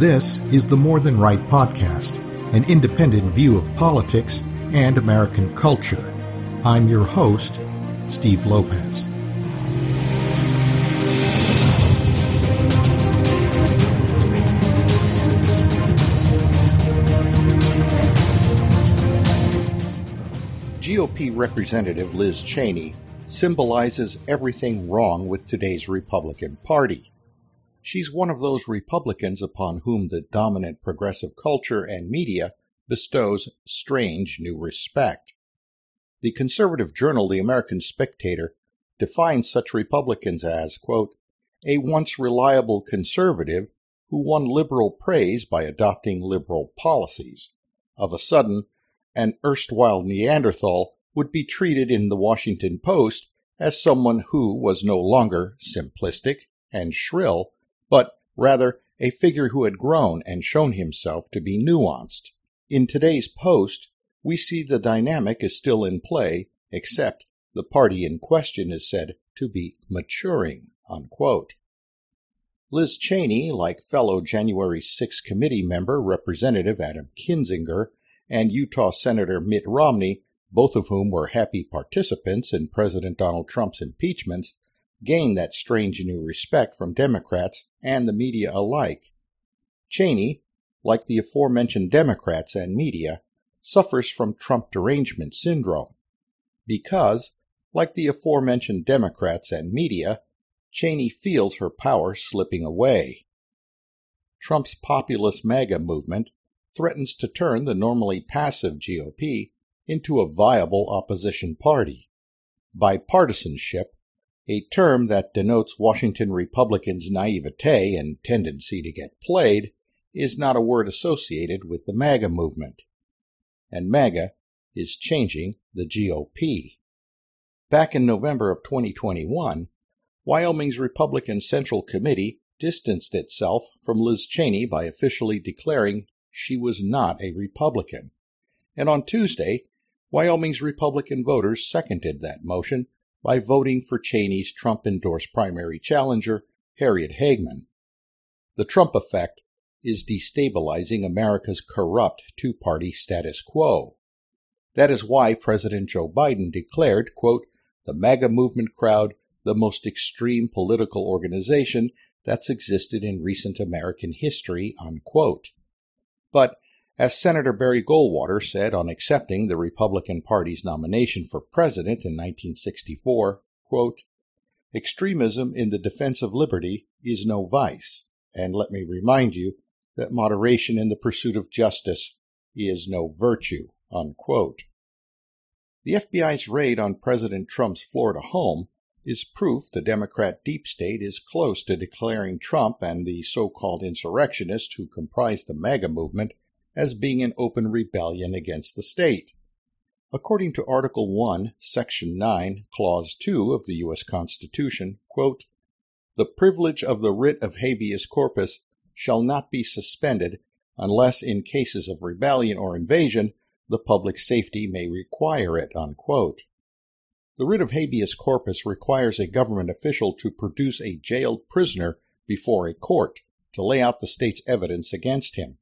This is the More Than Right podcast, an independent view of politics and American culture. I'm your host, Steve Lopez. GOP Representative Liz Cheney symbolizes everything wrong with today's Republican Party. She's one of those Republicans upon whom the dominant progressive culture and media bestows strange new respect. The conservative journal The American Spectator defines such Republicans as, quote, a once reliable conservative who won liberal praise by adopting liberal policies. Of a sudden, an erstwhile Neanderthal would be treated in the Washington Post as someone who was no longer simplistic and shrill, but rather a figure who had grown and shown himself to be nuanced. In today's Post, we see the dynamic is still in play, except the party in question is said to be maturing. Unquote. Liz Cheney, like fellow January 6 committee member Representative Adam Kinzinger and Utah Senator Mitt Romney, both of whom were happy participants in President Donald Trump's impeachments, gained that strange new respect from Democrats and the media alike. Cheney, like the aforementioned Democrats and media, suffers from Trump derangement syndrome. Because, like the aforementioned Democrats and media, Cheney feels her power slipping away. Trump's populist MAGA movement threatens to turn the normally passive GOP into a viable opposition party. Bipartisanship, a term that denotes Washington Republicans' naivete and tendency to get played, is not a word associated with the MAGA movement. And MAGA is changing the GOP. Back in November of 2021, Wyoming's Republican Central Committee distanced itself from Liz Cheney by officially declaring she was not a Republican. And on Tuesday, Wyoming's Republican voters seconded that motion by voting for Cheney's Trump endorsed primary challenger, Harriet Hageman. The Trump effect is destabilizing America's corrupt two party status quo. That is why President Joe Biden declared, quote, the MAGA movement crowd the most extreme political organization that's existed in recent American history, unquote. But as Senator Barry Goldwater said on accepting the Republican Party's nomination for president in 1964, quote, Extremism in the defense of liberty is no vice, and let me remind you that moderation in the pursuit of justice is no virtue. Unquote. The FBI's raid on President Trump's Florida home is proof the Democrat deep state is close to declaring Trump and the so called insurrectionists who comprise the MAGA movement as being in open rebellion against the state. According to Article 1, Section 9, Clause 2 of the U.S. Constitution, quote, the privilege of the writ of habeas corpus shall not be suspended unless in cases of rebellion or invasion the public safety may require it. Unquote. The writ of habeas corpus requires a government official to produce a jailed prisoner before a court to lay out the state's evidence against him.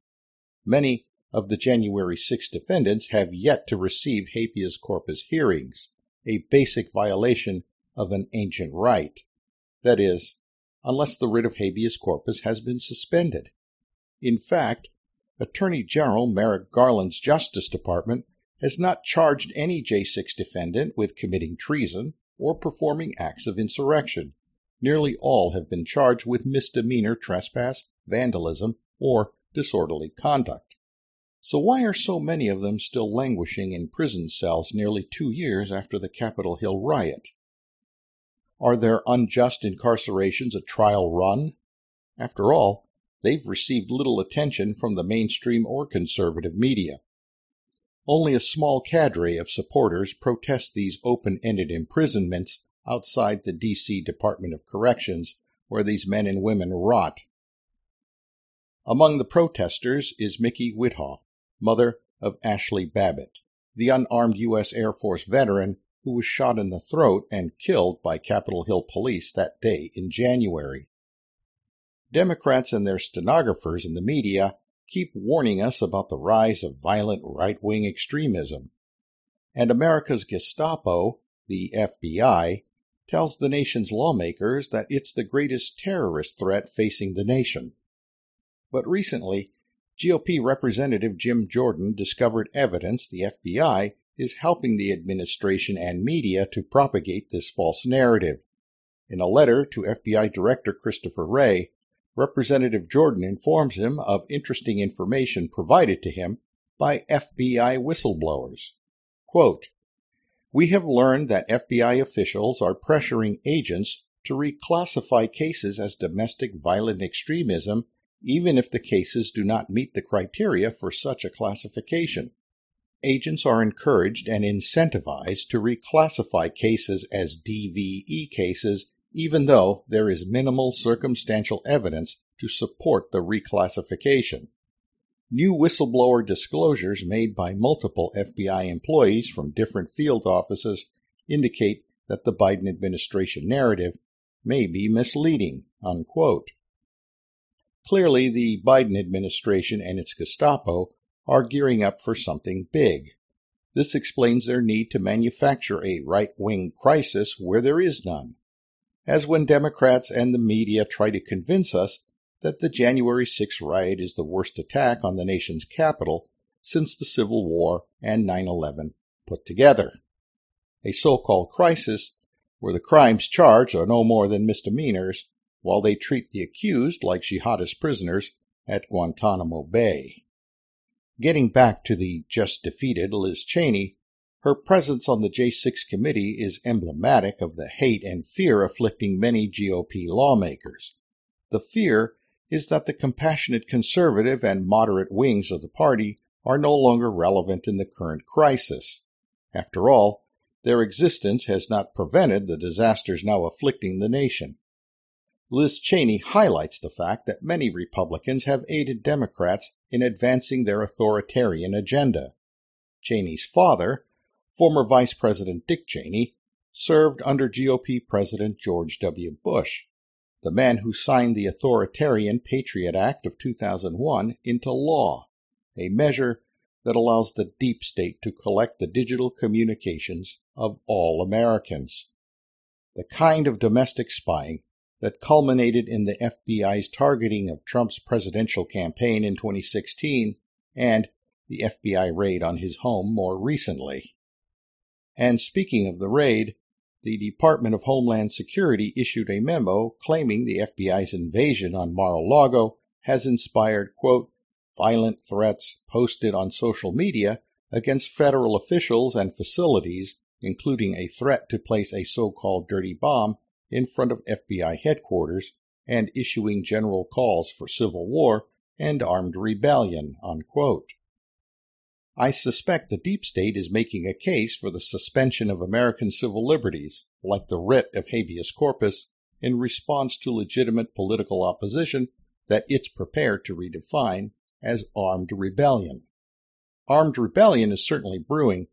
Many of the January 6 defendants have yet to receive habeas corpus hearings, a basic violation of an ancient right. That is, unless the writ of habeas corpus has been suspended. In fact, Attorney General Merrick Garland's Justice Department has not charged any J6 defendant with committing treason or performing acts of insurrection. Nearly all have been charged with misdemeanor trespass, vandalism, or disorderly conduct. So why are so many of them still languishing in prison cells nearly two years after the Capitol Hill riot? Are their unjust incarcerations a trial run? After all, they've received little attention from the mainstream or conservative media. Only a small cadre of supporters protest these open ended imprisonments outside the D.C. Department of Corrections, where these men and women rot. Among the protesters is Micki Witthoeft, mother of Ashli Babbitt, the unarmed U.S. Air Force veteran who was shot in the throat and killed by Capitol Hill police that day in January. Democrats and their stenographers in the media keep warning us about the rise of violent right wing extremism. And America's Gestapo, the FBI, tells the nation's lawmakers that it's the greatest terrorist threat facing the nation. But recently, GOP Representative Jim Jordan discovered evidence the FBI is helping the administration and media to propagate this false narrative. In a letter to FBI Director Christopher Wray, Representative Jordan informs him of interesting information provided to him by FBI whistleblowers. Quote, we have learned that FBI officials are pressuring agents to reclassify cases as domestic violent extremism even if the cases do not meet the criteria for such a classification. Agents are encouraged and incentivized to reclassify cases as DVE cases even though there is minimal circumstantial evidence to support the reclassification. New whistleblower disclosures made by multiple FBI employees from different field offices indicate that the Biden administration narrative may be misleading. Unquote. Clearly, the Biden administration and its Gestapo are gearing up for something big. This explains their need to manufacture a right wing crisis where there is none as when Democrats and the media try to convince us that the January 6 riot is the worst attack on the nation's capital since the Civil War and 9 11 put together. A so called crisis where the crimes charged are no more than misdemeanors, while they treat the accused like jihadist prisoners at Guantanamo Bay. Getting back to the just defeated Liz Cheney, her presence on the J6 committee is emblematic of the hate and fear afflicting many GOP lawmakers. The fear is that the compassionate conservative and moderate wings of the party are no longer relevant in the current crisis. After all, their existence has not prevented the disasters now afflicting the nation. Liz Cheney highlights the fact that many Republicans have aided Democrats in advancing their authoritarian agenda. Cheney's father, former Vice President Dick Cheney, served under GOP President George W. Bush, the man who signed the authoritarian Patriot Act of 2001 into law, a measure that allows the deep state to collect the digital communications of all Americans. The kind of domestic spying that culminated in the FBI's targeting of Trump's presidential campaign in 2016 and the FBI raid on his home more recently. And speaking of the raid, the Department of Homeland Security issued a memo claiming the FBI's invasion on Mar-a-Lago has inspired, quote, violent threats posted on social media against federal officials and facilities, including a threat to place a so-called dirty bomb in front of FBI headquarters and issuing general calls for civil war and armed rebellion, unquote. I suspect the deep state is making a case for the suspension of American civil liberties, like the writ of habeas corpus, in response to legitimate political opposition that it's prepared to redefine as armed rebellion. Armed rebellion is certainly brewing,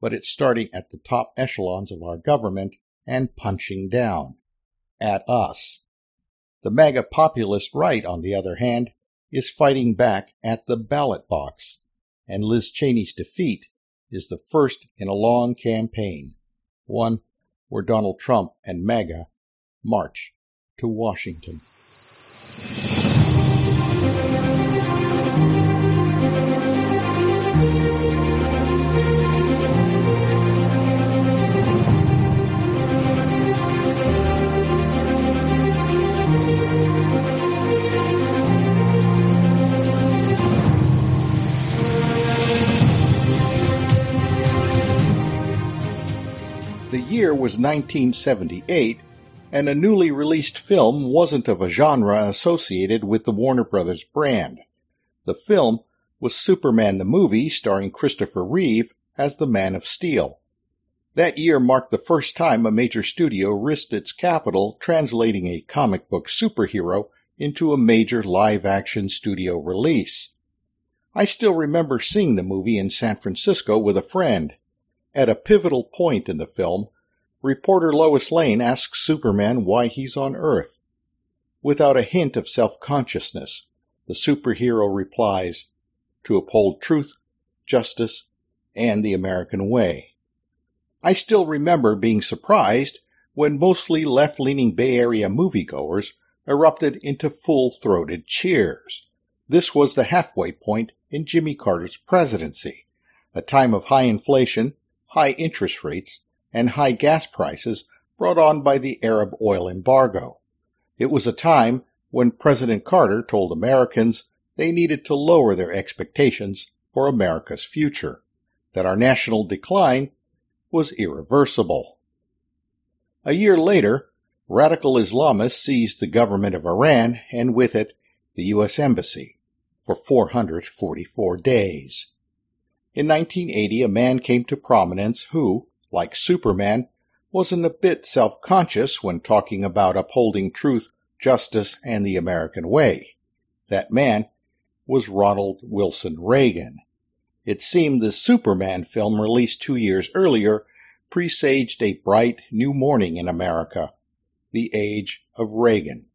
but it's starting at the top echelons of our government and punching down at us. The MAGA populist right, on the other hand, is fighting back at the ballot box and Liz Cheney's defeat is the first in a long campaign, one where Donald Trump and MAGA march to Washington. Year was 1978, and a newly released film wasn't of a genre associated with the Warner Brothers brand. The film was Superman the movie starring Christopher Reeve as the Man of Steel. That year marked the first time a major studio risked its capital translating a comic book superhero into a major live action studio release. I still remember seeing the movie in San Francisco with a friend. At a pivotal point in the film, reporter Lois Lane asks Superman why he's on Earth. without a hint of self-consciousness. The superhero replies, to uphold truth, justice, and the American way. I still remember being surprised when mostly left-leaning Bay Area moviegoers erupted into full-throated cheers. This was the halfway point in Jimmy Carter's presidency, a time of high inflation, high interest rates, and high gas prices brought on by the Arab oil embargo. It was a time when President Carter told Americans they needed to lower their expectations for America's future, that our national decline was irreversible. A year later, radical Islamists seized the government of Iran and with it the U.S. Embassy for 444 days. In 1980, a man came to prominence who, like Superman, wasn't a bit self-conscious when talking about upholding truth, justice, and the American way. That man was Ronald Wilson Reagan. It seemed the Superman film released two years earlier presaged a bright new morning in America, the age of Reagan.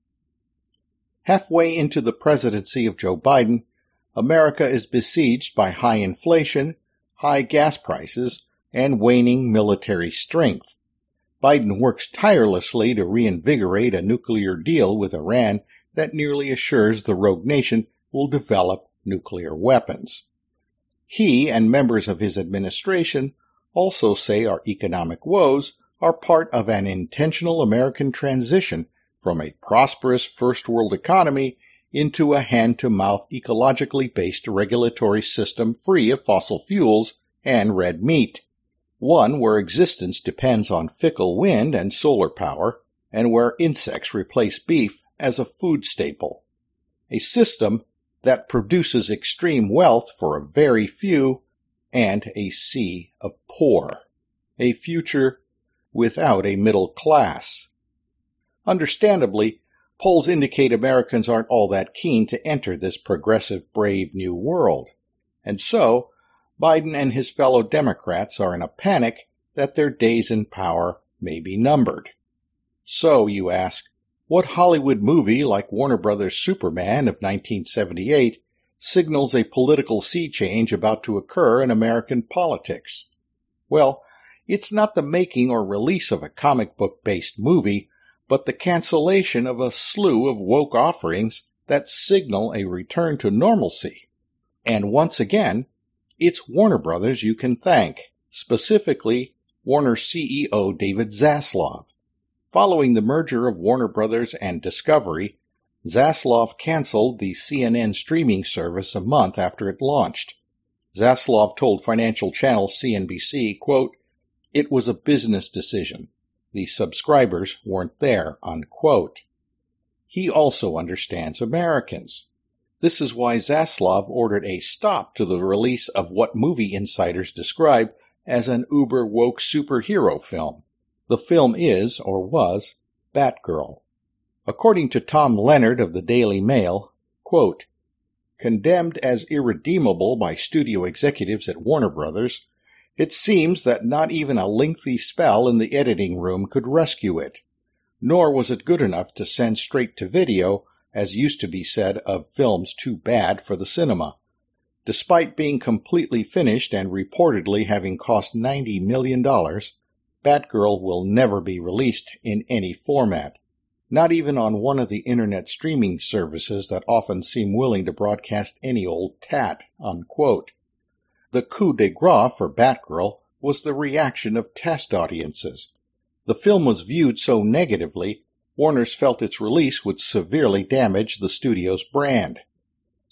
Halfway into the presidency of Joe Biden, America is besieged by high inflation, high gas prices, and waning military strength. Biden works tirelessly to reinvigorate a nuclear deal with Iran that nearly assures the rogue nation will develop nuclear weapons. He and members of his administration also say our economic woes are part of an intentional American transition from a prosperous first world economy into a hand to mouth ecologically based regulatory system free of fossil fuels and red meat. One where existence depends on fickle wind and solar power, and where insects replace beef as a food staple. A system that produces extreme wealth for a very few and a sea of poor. A future without a middle class. Understandably, polls indicate Americans aren't all that keen to enter this progressive, brave new world. And so, Biden and his fellow Democrats are in a panic that their days in power may be numbered. So, you ask, what Hollywood movie like Warner Brothers' Superman of 1978 signals a political sea change about to occur in American politics. Well, it's not the making or release of a comic book based movie, but the cancellation of a slew of woke offerings that signal a return to normalcy. And once again, it's Warner Brothers you can thank, specifically Warner CEO David Zaslav. Following the merger of Warner Brothers and Discovery, Zaslav canceled the CNN streaming service a month after it launched. Zaslav told financial channel CNBC, quote, It was a business decision. The subscribers weren't there, unquote. He also understands Americans. This is why Zaslav ordered a stop to the release of what movie insiders describe as an uber woke superhero film. The film is, or was, Batgirl. According to Tom Leonard of the Daily Mail, quote, condemned as irredeemable by studio executives at Warner Brothers, it seems that not even a lengthy spell in the editing room could rescue it. Nor was it good enough to send straight to video, as used to be said of films too bad for the cinema. Despite being completely finished and reportedly having cost $90 million, Batgirl will never be released in any format not even on one of the internet streaming services that often seem willing to broadcast any old tat. Unquote. The coup de grace for Batgirl was the reaction of test audiences. The film was viewed so negatively, Warner's felt its release would severely damage the studio's brand.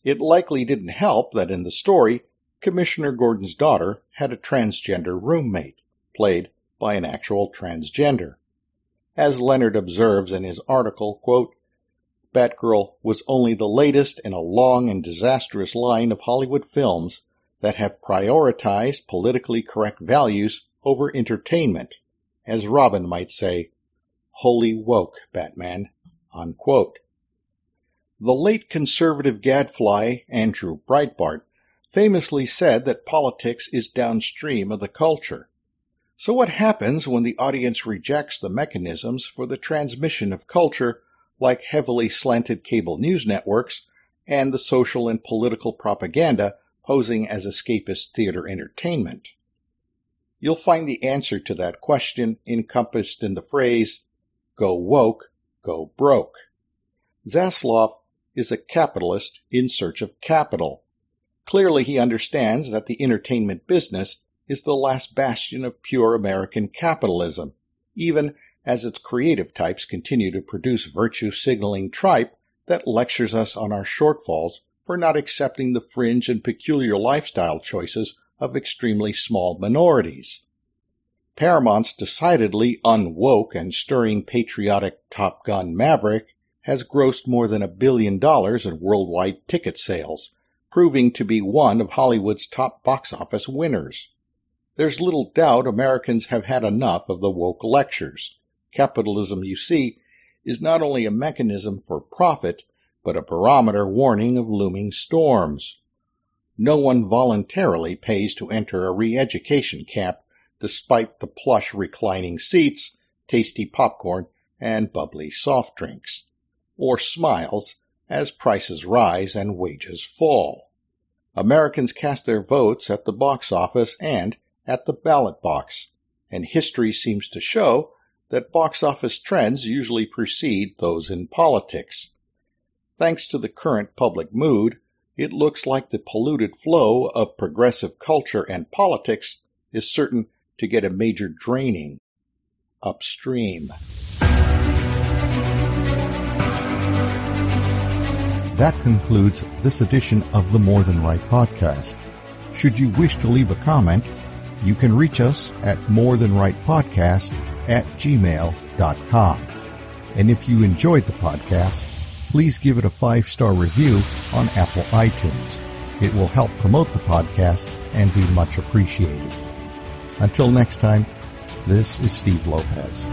It likely didn't help that in the story, Commissioner Gordon's daughter had a transgender roommate, played by an actual transgender. As Leonard observes in his article, quote, Batgirl was only the latest in a long and disastrous line of Hollywood films that have prioritized politically correct values over entertainment, as Robin might say, holy woke Batman, unquote. The late conservative gadfly Andrew Breitbart famously said that politics is downstream of the culture. So what happens when the audience rejects the mechanisms for the transmission of culture like heavily slanted cable news networks and the social and political propaganda posing as escapist theater entertainment? You'll find the answer to that question encompassed in the phrase, go woke, go broke. Zaslav is a capitalist in search of capital. Clearly he understands that the entertainment business is the last bastion of pure American capitalism, even as its creative types continue to produce virtue signaling tripe that lectures us on our shortfalls for not accepting the fringe and peculiar lifestyle choices of extremely small minorities. Paramount's decidedly unwoke and stirring patriotic Top Gun Maverick has grossed more than a billion dollars in worldwide ticket sales, proving to be one of Hollywood's top box office winners. There's little doubt Americans have had enough of the woke lectures. Capitalism, you see, is not only a mechanism for profit, but a barometer warning of looming storms. No one voluntarily pays to enter a re-education camp despite the plush reclining seats, tasty popcorn, and bubbly soft drinks, or smiles as prices rise and wages fall. Americans cast their votes at the box office and at the ballot box, and history seems to show that box office trends usually precede those in politics. Thanks to the current public mood, it looks like the polluted flow of progressive culture and politics is certain to get a major draining upstream. That concludes this edition of the More Than Right podcast. Should you wish to leave a comment, you can reach us at morethanrightpodcast at gmail.com. And if you enjoyed the podcast, please give it a five star review on Apple iTunes. It will help promote the podcast and be much appreciated. Until next time, this is Steve Lopez.